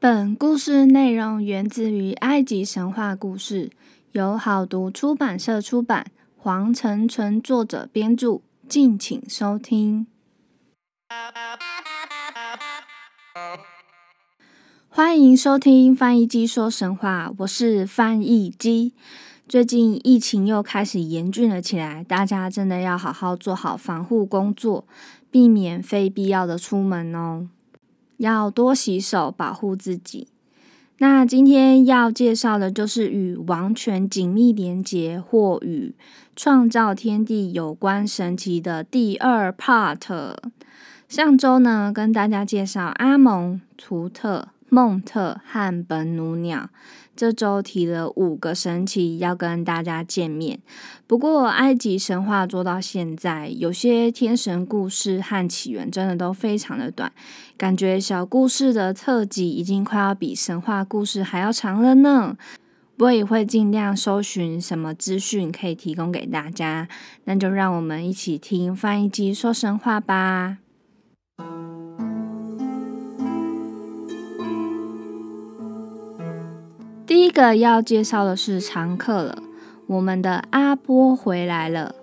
本故事内容源自于埃及神话故事，由好读出版社出版，黄成纯作者编著，敬请收听。欢迎收听翻译机说神话，我是翻译机。最近疫情又开始严峻了起来，大家真的要好好做好防护工作，避免非必要的出门哦。要多洗手，保护自己。那今天要介绍的就是与王权紧密连结或与创造天地有关神奇的第二 part。上周呢，跟大家介绍阿蒙、图特。孟特和本努鸟这周提了五个神奇要跟大家见面。不过埃及神话做到现在，有些天神故事和起源真的都非常的短，感觉小故事的特辑已经快要比神话故事还要长了呢。我也会尽量搜寻什么资讯可以提供给大家。那就让我们一起听翻译机说神话吧。第一个要介绍的是常客了，我们的阿波回来了。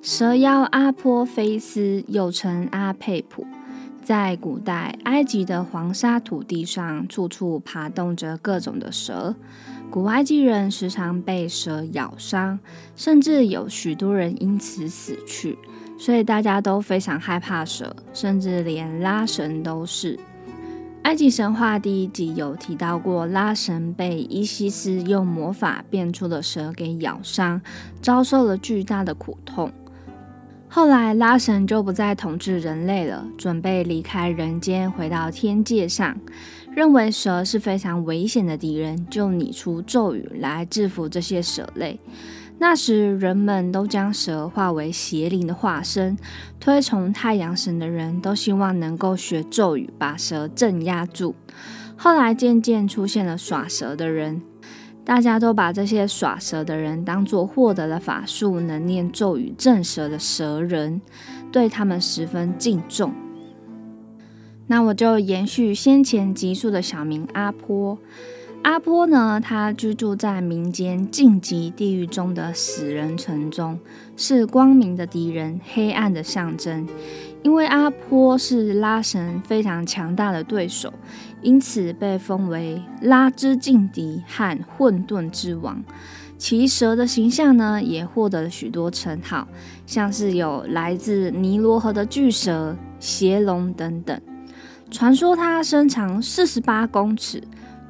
蛇妖阿波菲斯，又称阿佩普，在古代埃及的黄沙土地上，处处爬动着各种的蛇。古埃及人时常被蛇咬伤，甚至有许多人因此死去，所以大家都非常害怕蛇，甚至连拉神都是。埃及神话第一集有提到过，拉神被伊西斯用魔法变出的蛇给咬伤，遭受了巨大的苦痛。后来拉神就不再统治人类了，准备离开人间，回到天界上。认为蛇是非常危险的敌人，就拟出咒语来制服这些蛇类。那时，人们都将蛇化为邪灵的化身。推崇太阳神的人都希望能够学咒语，把蛇镇压住。后来，渐渐出现了耍蛇的人，大家都把这些耍蛇的人当作获得了法术、能念咒语镇蛇的蛇人，对他们十分敬重。那我就延续先前集数的小名阿坡。阿波呢，他居住在民间晋级地狱中的死人城中，是光明的敌人，黑暗的象征。因为阿波是拉神非常强大的对手，因此被封为拉之劲敌和混沌之王。其蛇的形象呢，也获得了许多称号，像是有来自尼罗河的巨蛇、邪龙等等。传说它身长四十八公尺。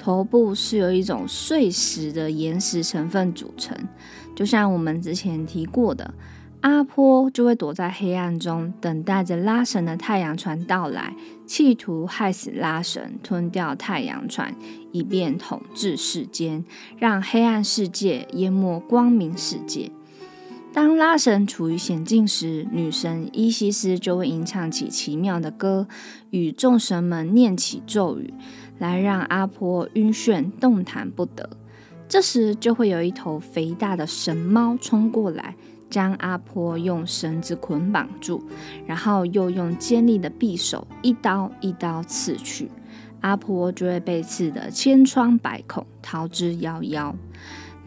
头部是由一种碎石的岩石成分组成，就像我们之前提过的，阿波就会躲在黑暗中，等待着拉神的太阳船到来，企图害死拉神，吞掉太阳船，以便统治世间，让黑暗世界淹没光明世界。当拉神处于险境时，女神伊西斯就会吟唱起奇妙的歌，与众神们念起咒语。来让阿婆晕眩动弹不得，这时就会有一头肥大的神猫冲过来，将阿婆用绳子捆绑住，然后又用尖利的匕首一刀一刀刺去，阿婆就会被刺得千疮百孔，逃之夭夭。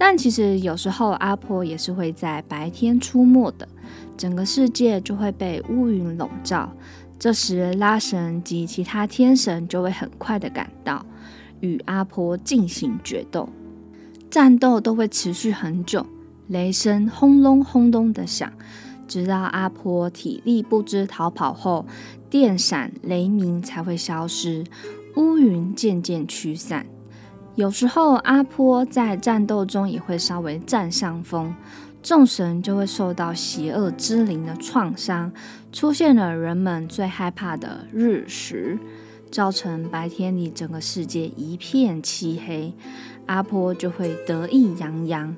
但其实有时候阿婆也是会在白天出没的，整个世界就会被乌云笼罩。这时，拉神及其他天神就会很快的赶到，与阿婆进行决斗。战斗都会持续很久，雷声轰隆轰隆的响，直到阿婆体力不支逃跑后，电闪雷鸣才会消失，乌云渐渐驱散。有时候，阿婆在战斗中也会稍微占上风。众神就会受到邪恶之灵的创伤，出现了人们最害怕的日食，造成白天里整个世界一片漆黑。阿婆就会得意洋洋，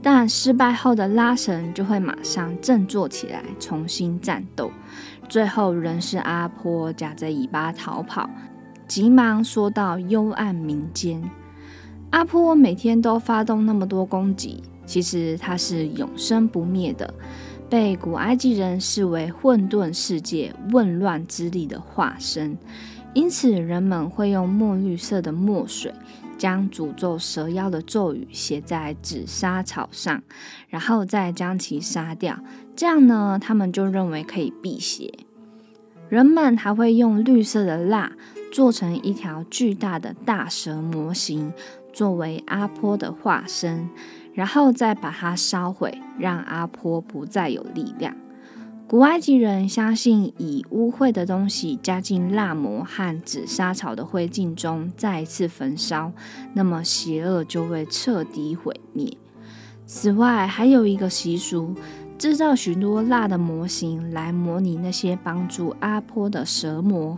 但失败后的拉神就会马上振作起来，重新战斗。最后仍是阿婆夹着尾巴逃跑，急忙缩到幽暗民间。阿婆每天都发动那么多攻击。其实它是永生不灭的，被古埃及人视为混沌世界、混乱之力的化身。因此人们会用墨绿色的墨水将诅咒蛇妖的咒语写在紫砂草上，然后再将其杀掉。这样呢，他们就认为可以辟邪。人们还会用绿色的蜡做成一条巨大的大蛇模型，作为阿婆的化身，然后再把它烧毁，让阿婆不再有力量。古埃及人相信，以污秽的东西加进蜡膜和紫砂草的灰烬中，再一次焚烧，那么邪恶就会彻底毁灭。此外，还有一个习俗。制造许多蜡的模型来模拟那些帮助阿婆的蛇魔，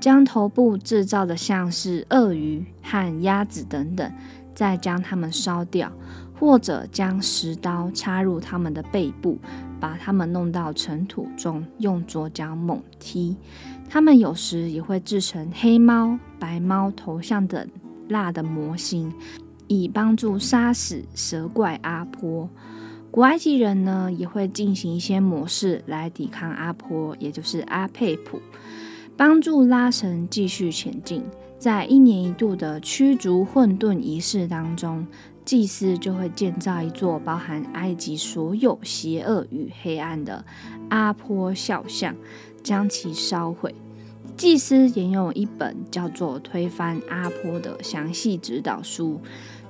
将头部制造的像是鳄鱼和鸭子等等，再将它们烧掉，或者将石刀插入它们的背部，把它们弄到尘土中，用左脚猛踢。他们有时也会制成黑猫、白猫头像等蜡的模型，以帮助杀死蛇怪阿婆。古埃及人呢，也会进行一些模式来抵抗阿婆，也就是阿佩普，帮助拉神继续前进。在一年一度的驱逐混沌仪式当中，祭司就会建造一座包含埃及所有邪恶与黑暗的阿婆肖像，将其烧毁。祭司沿用一本叫做《推翻阿婆》的详细指导书。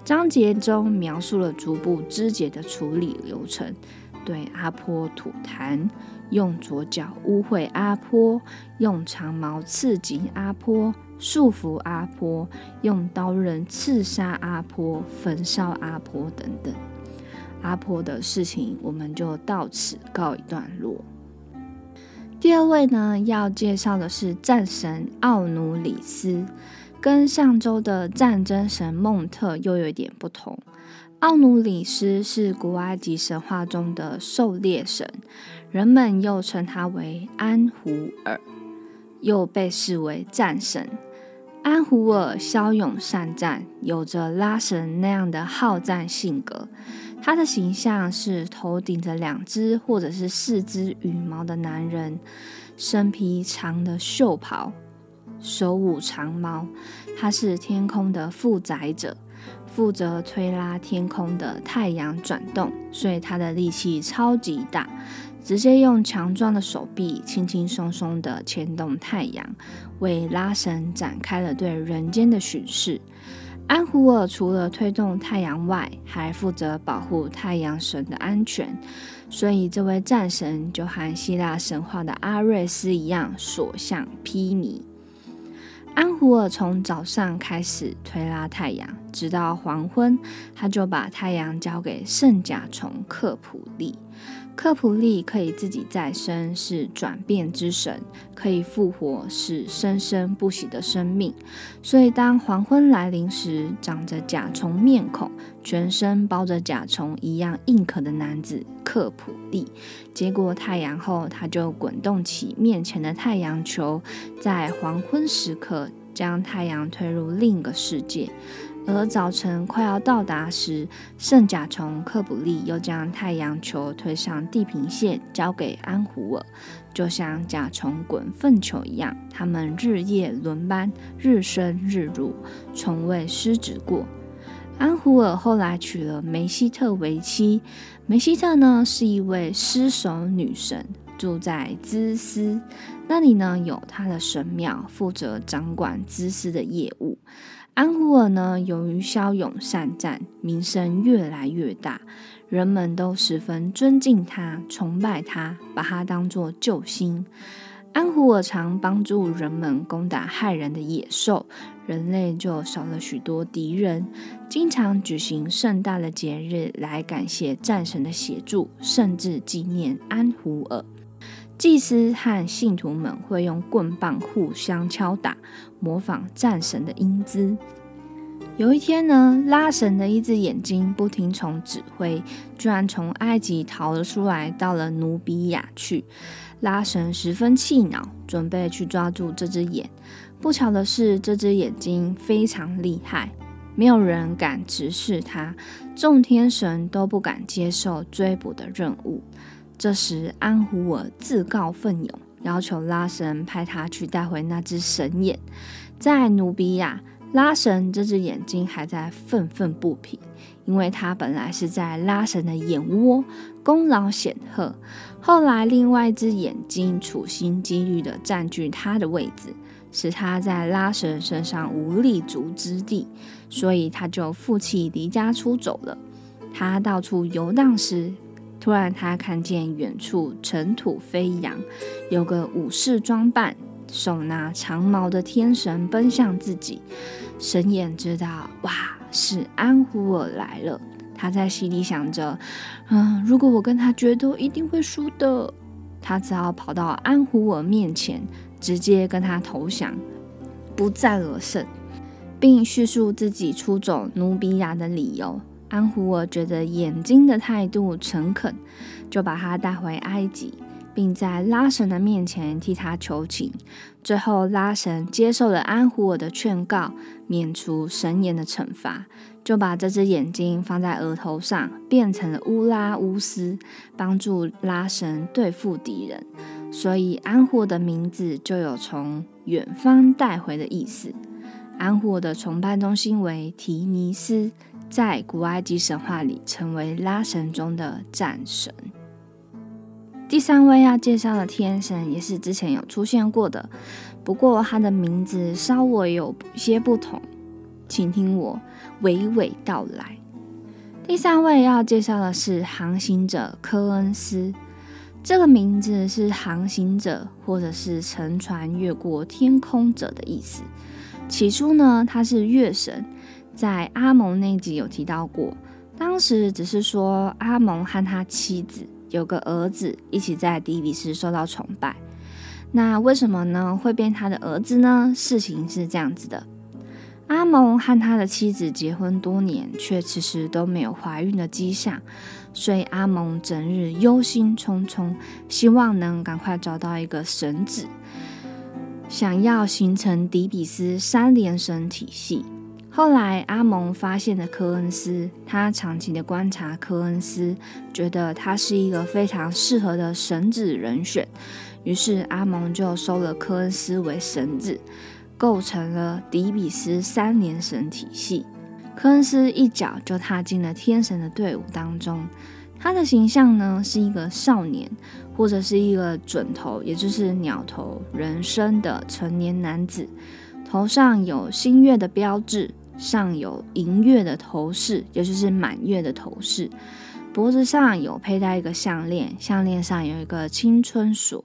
章节中描述了逐步肢解的处理流程：对阿婆吐痰，用左脚污秽阿婆，用长矛刺激阿婆，束缚阿婆，用刀刃刺杀阿婆，焚烧阿婆等等。阿婆的事情我们就到此告一段落。第二位呢，要介绍的是战神奥努里斯。跟上周的战争神孟特又有点不同。奥努里斯是古埃及神话中的狩猎神，人们又称他为安胡尔，又被视为战神。安胡尔骁勇善战，有着拉神那样的好战性格。他的形象是头顶着两只或者是四只羽毛的男人，身披长的袖袍。手舞长矛，他是天空的负载者，负责推拉天空的太阳转动，所以他的力气超级大，直接用强壮的手臂轻轻松松地牵动太阳，为拉神展开了对人间的巡视。安胡尔除了推动太阳外，还负责保护太阳神的安全，所以这位战神就和希腊神话的阿瑞斯一样，所向披靡。安胡尔从早上开始推拉太阳，直到黄昏，他就把太阳交给圣甲虫克普利。克普利可以自己再生，是转变之神，可以复活，是生生不息的生命。所以，当黄昏来临时，长着甲虫面孔、全身包着甲虫一样硬壳的男子克普利，接过太阳后，他就滚动起面前的太阳球，在黄昏时刻将太阳推入另一个世界。而早晨快要到达时，圣甲虫克普利又将太阳球推上地平线，交给安胡尔，就像甲虫滚粪球一样，他们日夜轮班，日升日入，从未失职过。安胡尔后来娶了梅希特为妻，梅希特呢是一位失手女神，住在兹斯那里呢，有她的神庙，负责掌管兹斯的业务。安胡尔呢，由于骁勇善战，名声越来越大，人们都十分尊敬他、崇拜他，把他当作救星。安胡尔常帮助人们攻打害人的野兽，人类就少了许多敌人。经常举行盛大的节日来感谢战神的协助，甚至纪念安胡尔。祭司和信徒们会用棍棒互相敲打，模仿战神的英姿。有一天呢，拉神的一只眼睛不听从指挥，居然从埃及逃了出来，到了努比亚去。拉神十分气恼，准备去抓住这只眼。不巧的是，这只眼睛非常厉害，没有人敢直视它，众天神都不敢接受追捕的任务。这时，安胡尔自告奋勇，要求拉神派他去带回那只神眼。在努比亚，拉神这只眼睛还在愤愤不平，因为他本来是在拉神的眼窝，功劳显赫。后来，另外一只眼睛处心积虑地占据他的位置，使他在拉神身上无立足之地，所以他就负气离家出走了。他到处游荡时，突然他看见远处尘土飞扬，有个武士装扮、手拿长矛的天神奔向自己。神眼知道，哇，是安胡尔来了。他在心里想着，嗯，如果我跟他决斗，一定会输的。他只好跑到安胡尔面前，直接跟他投降，不战而胜，并叙述自己出走努比亚的理由。安胡尔觉得眼睛的态度诚恳，就把他带回埃及，并在拉神的面前替他求情。最后，拉神接受了安胡尔的劝告，免除神眼的惩罚。就把这只眼睛放在额头上，变成了乌拉乌斯，帮助拉神对付敌人。所以安胡尔的名字就有从远方带回的意思。安胡尔的崇拜中心为提尼斯，在古埃及神话里成为拉神中的战神。第三位要介绍的天神也是之前有出现过的，不过他的名字稍微有些不同，请听我。娓娓道来。第三位要介绍的是航行者科恩斯，这个名字是航行者或者是乘船越过天空者的意思。起初呢，他是月神，在阿蒙那集有提到过。当时只是说阿蒙和他妻子有个儿子一起在底比斯受到崇拜。那为什么呢会变他的儿子呢？事情是这样子的。阿蒙和他的妻子结婚多年，却迟迟都没有怀孕的迹象，所以阿蒙整日忧心忡忡，希望能赶快找到一个神子，想要形成底比斯三连神体系。后来阿蒙发现了科恩斯，他长期的观察科恩斯，觉得他是一个非常适合的神子人选，于是阿蒙就收了科恩斯为神子。构成了迪比斯三连神体系。科恩斯一脚就踏进了天神的队伍当中。他的形象呢是一个少年，或者是一个准头，也就是鸟头人身的成年男子，头上有新月的标志，上有银月的头饰，也就是满月的头饰。脖子上有佩戴一个项链，项链上有一个青春锁。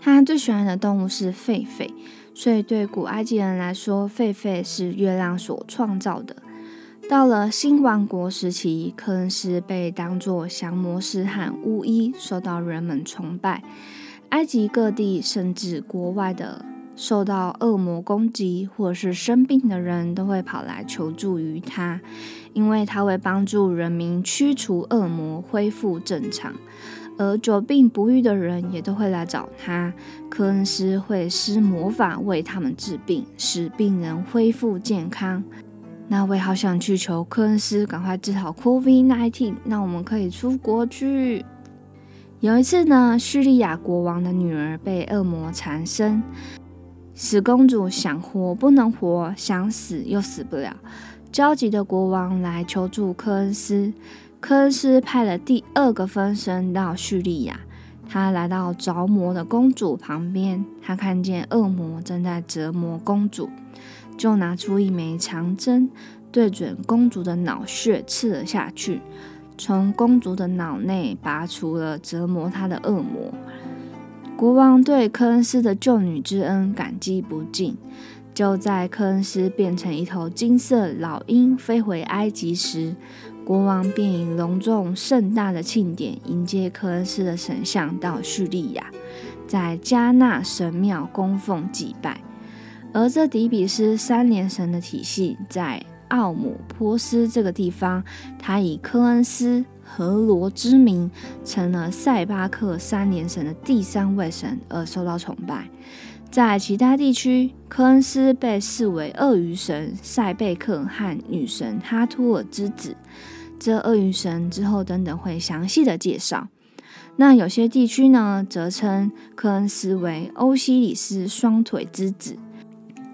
他最喜欢的动物是狒狒。所以，对古埃及人来说，狒狒是月亮所创造的。到了新王国时期，科恩斯被当作降魔师和巫医，受到人们崇拜。埃及各地甚至国外的受到恶魔攻击或是生病的人都会跑来求助于他，因为他会帮助人民驱除恶魔，恢复正常。而久病不愈的人也都会来找他，科恩斯会施魔法为他们治病，使病人恢复健康。那我也好想去求科恩斯赶快治好 COVID-19，那我们可以出国去。有一次呢，叙利亚国王的女儿被恶魔缠身，死公主想活不能活，想死又死不了。焦急的国王来求助科恩斯。科恩斯派了第二个分身到叙利亚，他来到着魔的公主旁边，他看见恶魔正在折磨公主，就拿出一枚长针，对准公主的脑穴刺了下去，从公主的脑内拔除了折磨她的恶魔。国王对科恩斯的救女之恩感激不尽。就在科恩斯变成一头金色老鹰飞回埃及时，国王便以隆重盛大的庆典迎接科恩斯的神像到叙利亚，在加纳神庙供奉祭拜。而这底比斯三连神的体系在奥姆波斯这个地方，他以科恩斯、荷罗之名，成了塞巴克三连神的第三位神而受到崇拜。在其他地区，科恩斯被视为鳄鱼神塞贝克和女神哈托尔之子。这鳄鱼神之后等等会详细的介绍。那有些地区呢，则称科恩斯为欧西里斯双腿之子，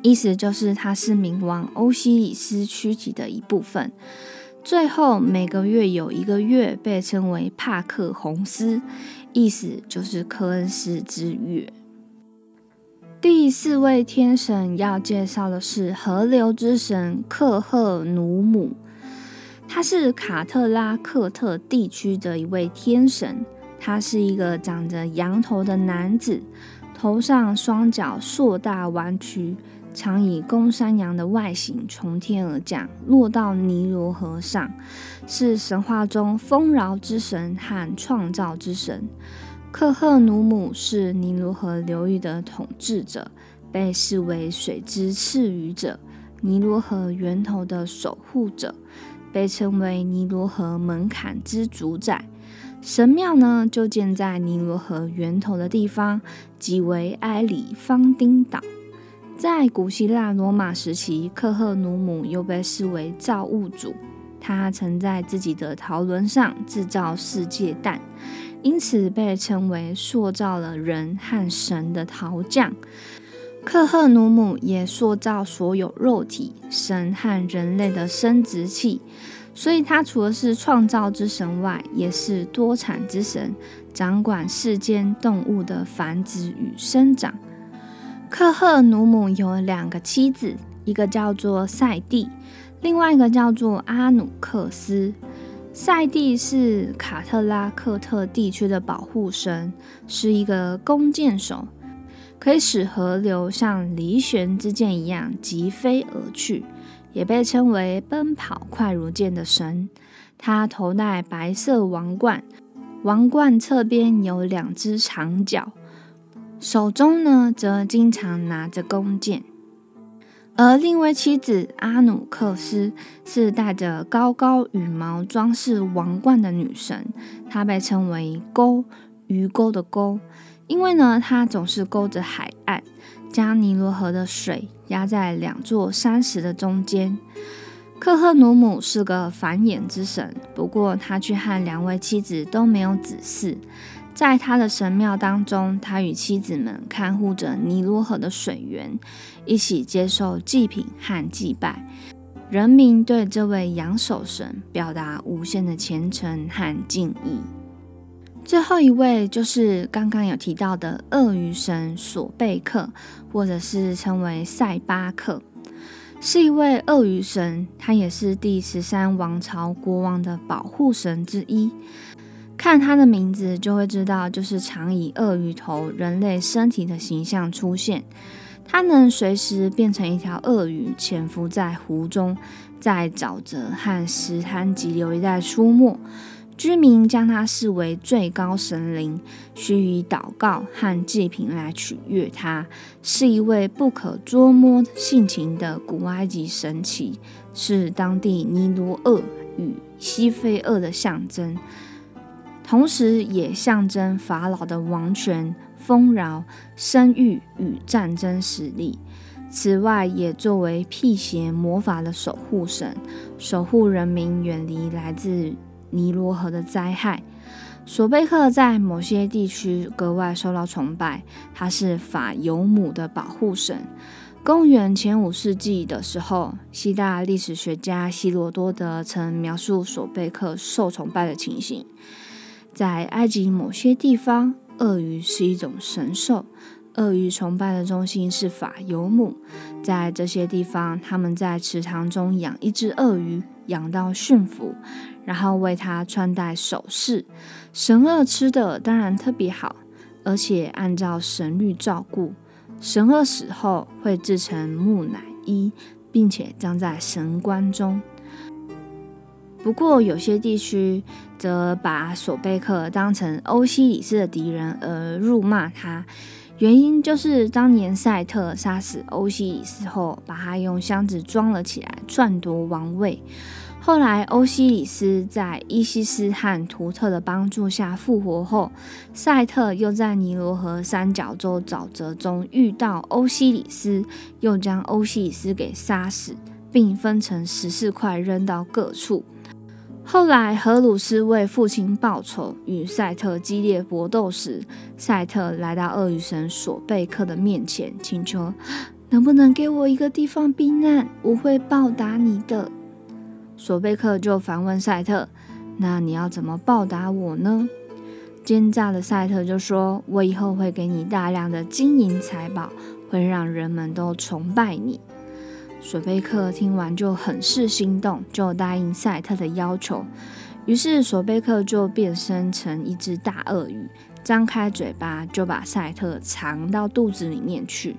意思就是他是冥王欧西里斯躯体的一部分。最后，每个月有一个月被称为帕克洪斯，意思就是科恩斯之月。第四位天神要介绍的是河流之神克赫努姆，他是卡特拉克特地区的一位天神。他是一个长着羊头的男子，头上双脚硕大弯曲，常以公山羊的外形从天而降，落到尼罗河上，是神话中丰饶之神和创造之神。克赫努姆是尼罗河流域的统治者，被视为水之赐予者，尼罗河源头的守护者，被称为尼罗河门槛之主宰。神庙呢，就建在尼罗河源头的地方，即为埃里方丁岛。在古希腊罗马时期，克赫努姆又被视为造物主，他曾在自己的陶轮上制造世界蛋。因此被称为塑造了人和神的陶匠。克赫努姆也塑造所有肉体、神和人类的生殖器，所以他除了是创造之神外，也是多产之神，掌管世间动物的繁殖与生长。克赫努姆有两个妻子，一个叫做赛蒂，另外一个叫做阿努克斯。赛蒂是卡特拉克特地区的保护神，是一个弓箭手，可以使河流像离弦之箭一样疾飞而去，也被称为奔跑快如箭的神。他头戴白色王冠，王冠侧边有两只长角，手中呢则经常拿着弓箭。而另一位妻子阿努克斯是带着高高羽毛装饰王冠的女神，她被称为钩鱼钩的钩，因为呢，她总是勾着海岸，将尼罗河的水压在两座山石的中间。克赫努姆是个繁衍之神，不过他却和两位妻子都没有子嗣。在他的神庙当中，他与妻子们看护着尼罗河的水源，一起接受祭品和祭拜。人民对这位仰首神表达无限的虔诚和敬意。最后一位就是刚刚有提到的鳄鱼神索贝克，或者是称为塞巴克，是一位鳄鱼神，他也是第十三王朝国王的保护神之一。看它的名字就会知道，就是常以鳄鱼头、人类身体的形象出现。它能随时变成一条鳄鱼，潜伏在湖中，在沼泽和石滩急流一带出没。居民将它视为最高神灵，需以祷告和祭品来取悦它，是一位不可捉摸性情的古埃及神奇，是当地尼罗鳄与西非鳄的象征。同时，也象征法老的王权、丰饶、声誉与战争实力。此外，也作为辟邪魔法的守护神，守护人民远离来自尼罗河的灾害。索贝克在某些地区格外受到崇拜，他是法尤姆的保护神。公元前五世纪的时候，希腊历史学家希罗多德曾描述索贝克受崇拜的情形。在埃及某些地方，鳄鱼是一种神兽。鳄鱼崇拜的中心是法尤姆。在这些地方，他们在池塘中养一只鳄鱼，养到驯服，然后为它穿戴首饰。神鳄吃的当然特别好，而且按照神律照顾。神鳄死后会制成木乃伊，并且葬在神棺中。不过，有些地区则把索贝克当成欧西里斯的敌人而辱骂他，原因就是当年赛特杀死欧西里斯后，把他用箱子装了起来，篡夺王位。后来，欧西里斯在伊西斯和图特的帮助下复活后，赛特又在尼罗河三角洲沼泽中遇到欧西里斯，又将欧西里斯给杀死，并分成十四块扔到各处。后来，荷鲁斯为父亲报仇，与赛特激烈搏斗时，赛特来到鳄鱼神索贝克的面前，请求能不能给我一个地方避难，我会报答你的。索贝克就反问赛特：“那你要怎么报答我呢？”奸诈的赛特就说：“我以后会给你大量的金银财宝，会让人们都崇拜你。”索贝克听完就很是心动，就答应赛特的要求。于是索贝克就变身成一只大鳄鱼，张开嘴巴就把赛特藏到肚子里面去。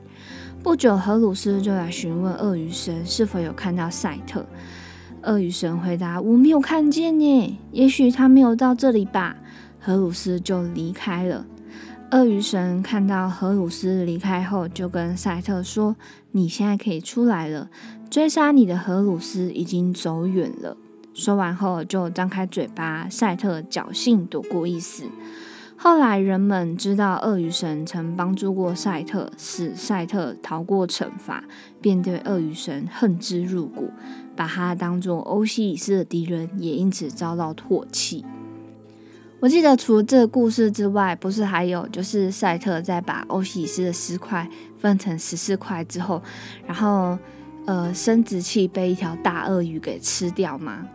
不久，荷鲁斯就来询问鳄鱼神是否有看到赛特。鳄鱼神回答：“我没有看见呢，也许他没有到这里吧。”荷鲁斯就离开了。鳄鱼神看到荷鲁斯离开后，就跟赛特说：“你现在可以出来了。追杀你的荷鲁斯已经走远了。”说完后，就张开嘴巴。赛特侥幸躲过一死。后来人们知道鳄鱼神曾帮助过赛特，使赛特逃过惩罚，便对鳄鱼神恨之入骨，把他当作欧西里斯的敌人，也因此遭到唾弃。我记得除了这个故事之外，不是还有就是赛特在把欧西里斯的尸块分成十四块之后，然后呃生殖器被一条大鳄鱼给吃掉吗？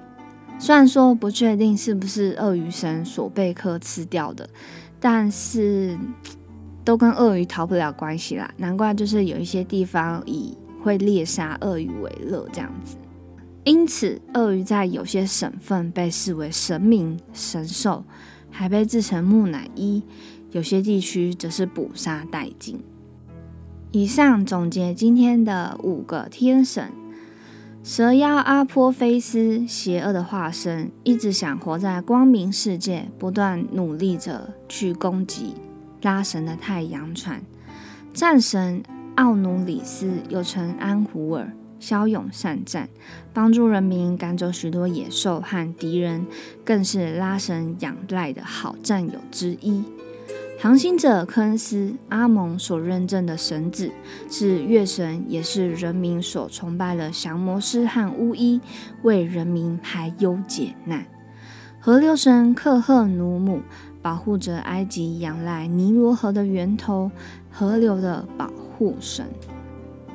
虽然说不确定是不是鳄鱼神索贝克吃掉的，但是都跟鳄鱼逃不了关系啦。难怪就是有一些地方以会猎杀鳄鱼为乐这样子。因此，鳄鱼在有些省份被视为神明神兽。还被制成木乃伊，有些地区则是捕杀殆尽。以上总结今天的五个天神：蛇妖阿波菲斯，邪恶的化身，一直想活在光明世界，不断努力着去攻击拉神的太阳船；战神奥努里斯，又称安胡尔。骁勇善战，帮助人民赶走许多野兽和敌人，更是拉神仰赖的好战友之一。航行者科恩斯，阿蒙所认证的神子，是月神，也是人民所崇拜的降魔师和巫医，为人民排忧解难。河流神克赫努姆，保护着埃及仰赖尼罗河的源头，河流的保护神。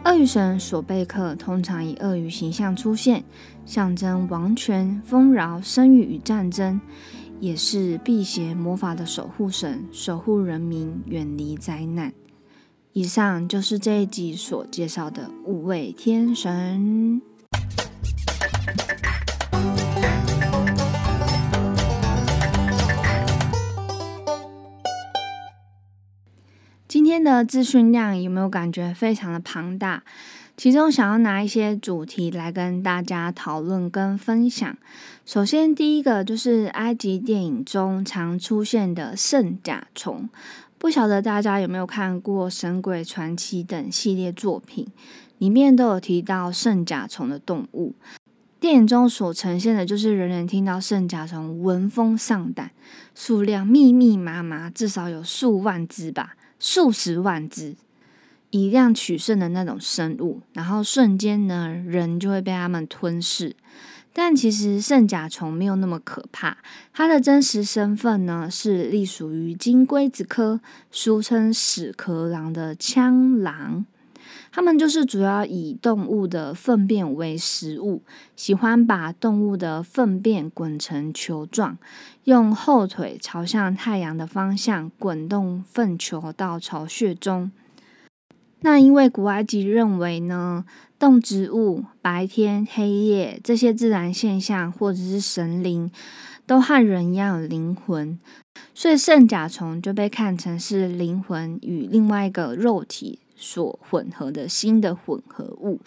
鳄鱼神索贝克通常以鳄鱼形象出现，象征王权、丰饶、生育与战争，也是辟邪魔法的守护神，守护人民远离灾难。以上就是这一集所介绍的五位天神。的资讯量有没有感觉非常的庞大？其中想要拿一些主题来跟大家讨论跟分享。首先，第一个就是埃及电影中常出现的圣甲虫。不晓得大家有没有看过《神鬼传奇》等系列作品，里面都有提到圣甲虫的动物。电影中所呈现的就是人人听到圣甲虫闻风丧胆，数量密密麻麻，至少有数万只吧。数十万只以量取胜的那种生物，然后瞬间呢，人就会被它们吞噬。但其实圣甲虫没有那么可怕，它的真实身份呢是隶属于金龟子科，俗称屎壳郎的枪狼。它们就是主要以动物的粪便为食物，喜欢把动物的粪便滚成球状，用后腿朝向太阳的方向滚动粪球到巢穴中。那因为古埃及认为呢，动植物、白天、黑夜这些自然现象，或者是神灵，都和人一样有灵魂，所以圣甲虫就被看成是灵魂与另外一个肉体。所混合的新的混合物，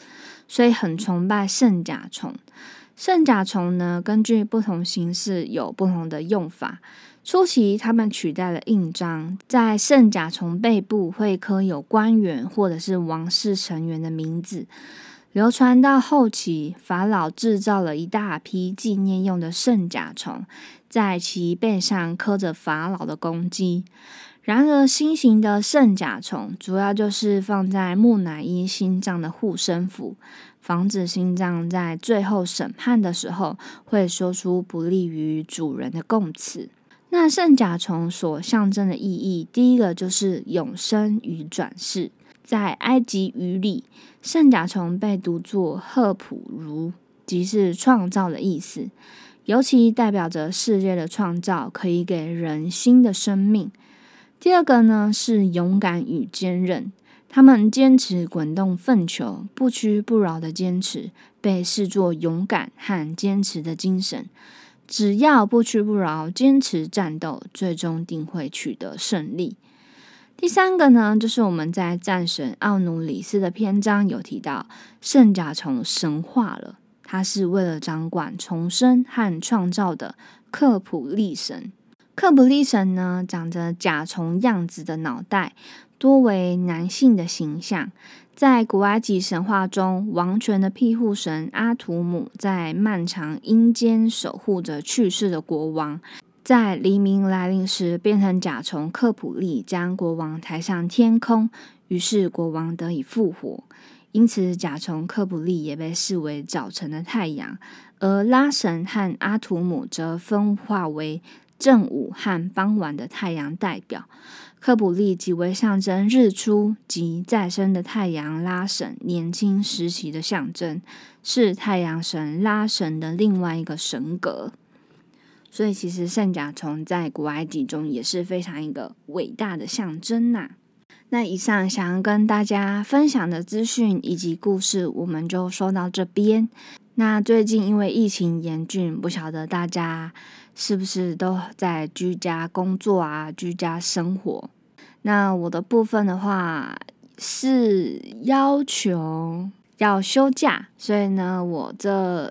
所以很崇拜圣甲虫。圣甲虫呢，根据不同形式有不同的用法。初期，他们取代了印章，在圣甲虫背部会刻有官员或者是王室成员的名字。流传到后期，法老制造了一大批纪念用的圣甲虫，在其背上刻着法老的公鸡。然而，新型的圣甲虫主要就是放在木乃伊心脏的护身符，防止心脏在最后审判的时候会说出不利于主人的供词。那圣甲虫所象征的意义，第一个就是永生与转世。在埃及语里，圣甲虫被读作赫普如，即是创造的意思，尤其代表着世界的创造可以给人新的生命。第二个呢是勇敢与坚韧，他们坚持滚动粪球，不屈不挠的坚持，被视作勇敢和坚持的精神。只要不屈不挠，坚持战斗，最终定会取得胜利。第三个呢，就是我们在战神奥努里斯的篇章有提到，圣甲虫神化了，它是为了掌管重生和创造的克普利神。克普利神呢，长着甲虫样子的脑袋，多为男性的形象。在古埃及神话中，王权的庇护神阿图姆在漫长阴间守护着去世的国王。在黎明来临时，变成甲虫克普利，将国王抬上天空，于是国王得以复活。因此，甲虫克普利也被视为早晨的太阳，而拉神和阿图姆则分化为正午和傍晚的太阳代表。科普利即为象征日出及再生的太阳拉神年轻时期的象征，是太阳神拉神的另外一个神格。所以，其实圣甲虫在古埃及中也是非常一个伟大的象征呐。那以上想要跟大家分享的资讯以及故事，我们就说到这边。那最近因为疫情严峻，不晓得大家是不是都在居家工作啊，居家生活？那我的部分的话是要求要休假，所以呢，我这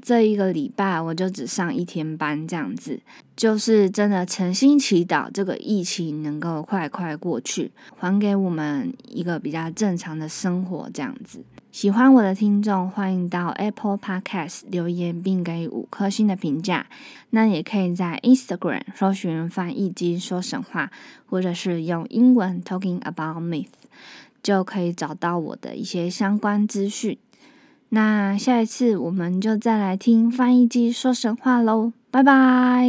这一个礼拜我就只上一天班，这样子，就是真的诚心祈祷这个疫情能够快快过去，还给我们一个比较正常的生活，这样子。喜欢我的听众，欢迎到 Apple Podcast 留言并给予五颗星的评价。那也可以在 Instagram 搜寻翻译机说神话，或者是用英文 Talking About Myth，就可以找到我的一些相关资讯。那下一次我们就再来听翻译机说神话喽，拜拜。